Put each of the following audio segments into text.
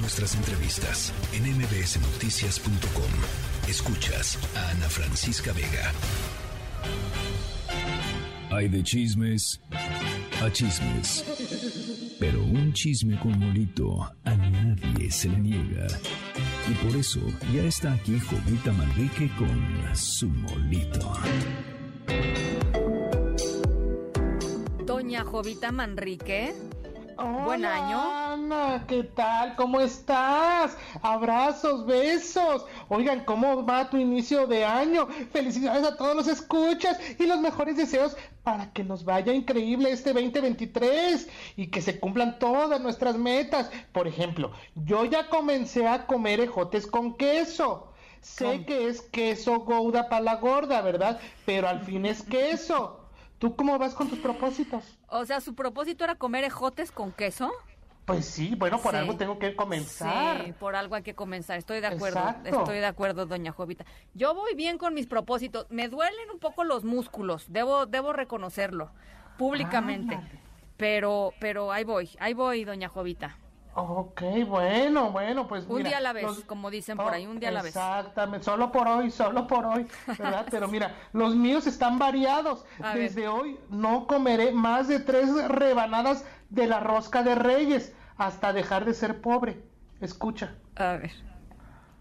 nuestras entrevistas en mbsnoticias.com. Escuchas a Ana Francisca Vega. Hay de chismes a chismes. Pero un chisme con molito a nadie se le niega. Y por eso ya está aquí Jovita Manrique con su molito. Doña Jovita Manrique. Buen año. Ana, ¿qué tal? ¿Cómo estás? Abrazos, besos. Oigan, ¿cómo va tu inicio de año? Felicidades a todos los escuchas y los mejores deseos para que nos vaya increíble este 2023 y que se cumplan todas nuestras metas. Por ejemplo, yo ya comencé a comer ejotes con queso. Sé que es queso gouda para la gorda, ¿verdad? Pero al fin es queso. ¿Tú cómo vas con tus propósitos? O sea, su propósito era comer ejotes con queso. Pues sí, bueno, por algo tengo que comenzar. Sí, por algo hay que comenzar. Estoy de acuerdo. Estoy de acuerdo, doña Jovita. Yo voy bien con mis propósitos. Me duelen un poco los músculos. Debo, debo reconocerlo públicamente. Pero, pero ahí voy, ahí voy, doña Jovita. Ok, bueno, bueno, pues Un día a la vez, como dicen por ahí, un día a la vez. Exactamente, solo por hoy, solo por hoy, ¿verdad? Pero mira, los míos están variados. Desde hoy no comeré más de tres rebanadas de la rosca de reyes hasta dejar de ser pobre. Escucha. A ver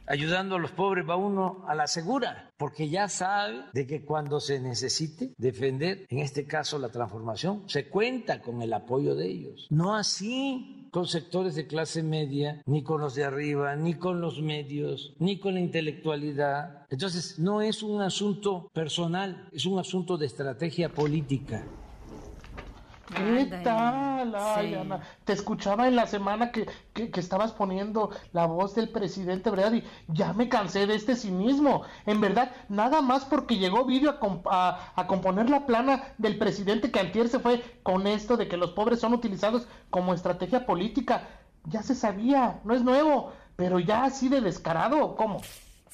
ayudando a los pobres va uno a la segura, porque ya sabe de que cuando se necesite defender, en este caso la transformación, se cuenta con el apoyo de ellos. No así con sectores de clase media, ni con los de arriba, ni con los medios, ni con la intelectualidad. Entonces, no es un asunto personal, es un asunto de estrategia política. ¿Qué tal? Ay, Ana, te escuchaba en la semana que, que, estabas poniendo la voz del presidente, ¿verdad? Y ya me cansé de este cinismo. En verdad, nada más porque llegó vídeo a, a, componer la plana del presidente que antier se fue con esto de que los pobres son utilizados como estrategia política. Ya se sabía, no es nuevo, pero ya así de descarado, ¿cómo?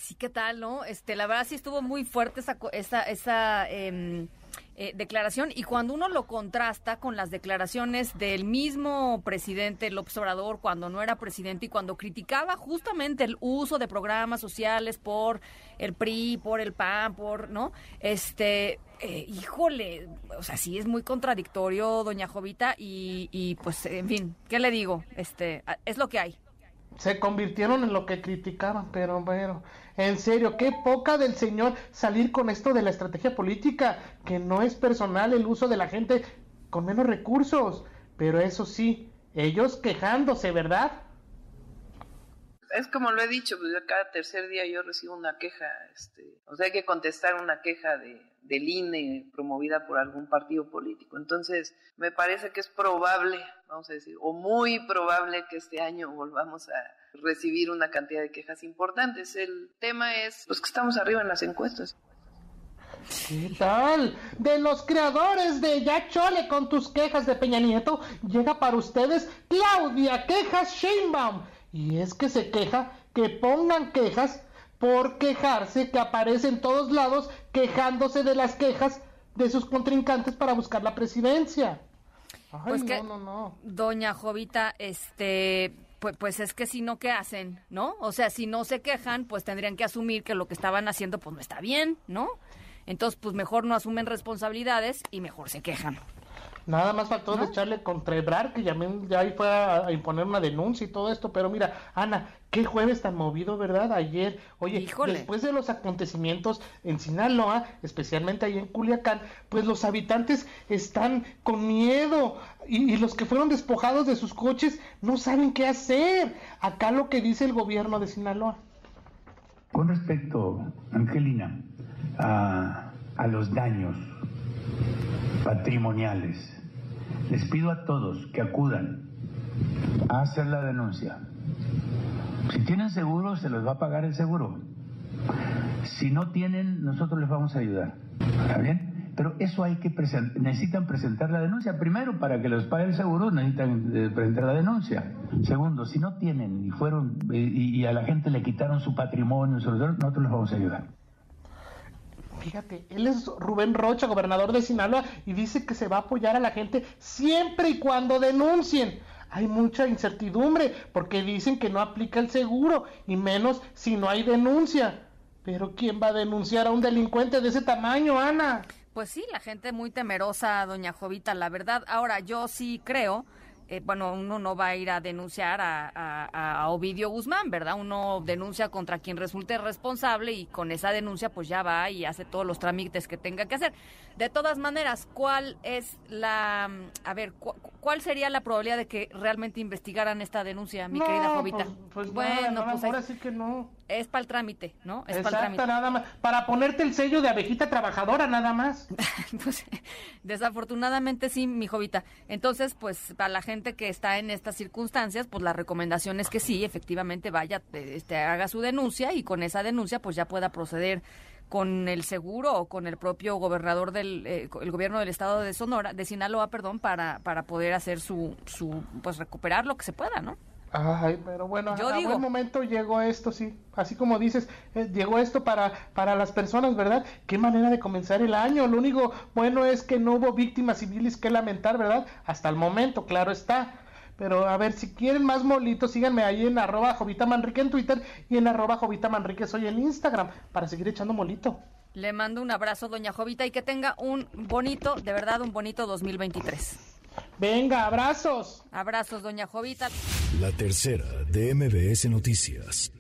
Sí, ¿qué tal, no? Este, la verdad sí estuvo muy fuerte esa, esa, esa eh eh, declaración y cuando uno lo contrasta con las declaraciones del mismo presidente López Obrador cuando no era presidente y cuando criticaba justamente el uso de programas sociales por el PRI, por el PAN, por, ¿no? Este, eh, híjole, o sea, sí es muy contradictorio, doña Jovita, y, y pues, en fin, ¿qué le digo? Este, es lo que hay se convirtieron en lo que criticaban, pero bueno, en serio, qué poca del señor salir con esto de la estrategia política, que no es personal el uso de la gente con menos recursos, pero eso sí, ellos quejándose, ¿verdad? Es como lo he dicho, pues cada tercer día yo recibo una queja, este, o sea, hay que contestar una queja de, del INE promovida por algún partido político. Entonces, me parece que es probable, vamos a decir, o muy probable que este año volvamos a recibir una cantidad de quejas importantes. El tema es, pues que estamos arriba en las encuestas. ¿Qué tal? De los creadores de Ya Chole con tus quejas de Peña Nieto, llega para ustedes Claudia Quejas Sheinbaum y es que se queja que pongan quejas por quejarse, que aparece en todos lados quejándose de las quejas de sus contrincantes para buscar la presidencia. Ay, pues que, no, no, Doña Jovita, este, pues, pues es que si no, ¿qué hacen? ¿No? O sea, si no se quejan, pues tendrían que asumir que lo que estaban haciendo, pues no está bien, ¿no? Entonces, pues mejor no asumen responsabilidades y mejor se quejan. Nada más faltó de echarle contra Ebrar, que ya, ya ahí fue a, imponer una denuncia y todo esto. Pero mira, Ana, qué jueves tan movido, ¿verdad? Ayer, oye, después de los acontecimientos en Sinaloa, especialmente ahí en Culiacán, pues los habitantes están con miedo y, y los que fueron despojados de sus coches no saben qué hacer. Acá lo que dice el gobierno de Sinaloa. Con respecto, Angelina, a, a los daños patrimoniales les pido a todos que acudan a hacer la denuncia. Si tienen seguro, se los va a pagar el seguro. Si no tienen, nosotros les vamos a ayudar. ¿Está bien? Pero eso hay que presentar, necesitan presentar la denuncia. Primero, para que los pague el seguro, necesitan eh, presentar la denuncia. Segundo, si no tienen y fueron eh, y, a la gente le quitaron su patrimonio, nosotros les vamos a ayudar. Fíjate, él es Rubén Rocha, gobernador de Sinaloa, y dice que se va a apoyar a la gente siempre y cuando denuncien. hay mucha incertidumbre porque dicen que no aplica el seguro y menos si no hay denuncia. Pero ¿quién va a denunciar a un delincuente de ese tamaño, Ana? Pues sí, la gente muy temerosa, doña Jovita, la verdad. Ahora, yo sí creo eh, bueno, uno no va a ir a denunciar a, Ovidio Guzmán, ¿verdad? Uno denuncia contra quien resulte responsable y con esa denuncia pues ya va y hace todos los trámites que tenga que hacer. De todas maneras, ¿cuál es la, a ver, cuál sería la probabilidad de que realmente investigaran esta denuncia, mi querida Jovita? Pues, pues bueno, pues ahora sí que no. Es para el trámite, ¿no? Es para el trámite. nada más. Para ponerte el sello de abejita trabajadora, nada más. pues desafortunadamente sí, mi Jovita. Entonces, pues para la gente que está en estas circunstancias, pues la recomendación es que sí, efectivamente vaya, este, haga su denuncia y con esa denuncia pues ya pueda proceder con el seguro o con el propio gobernador del eh, el gobierno del estado de Sonora, de Sinaloa, perdón, para para poder hacer su su pues recuperar lo que se pueda, ¿no? Ay, pero bueno, Yo a, digo... buen momento llegó esto, sí. Así como dices, eh, llegó esto para, para las personas, ¿verdad? Qué manera de comenzar el año. Lo único bueno es que no hubo víctimas civiles que lamentar, ¿verdad? Hasta el momento, claro está. Pero a ver, si quieren más molitos, síganme ahí en arroba Jovita Manrique en Twitter y en arroba Jovita Manrique soy en Instagram para seguir echando molito. Le mando un abrazo, doña Jovita, y que tenga un bonito, de verdad, un bonito 2023. Venga, abrazos. Abrazos, doña Jovita. La tercera de MBS Noticias.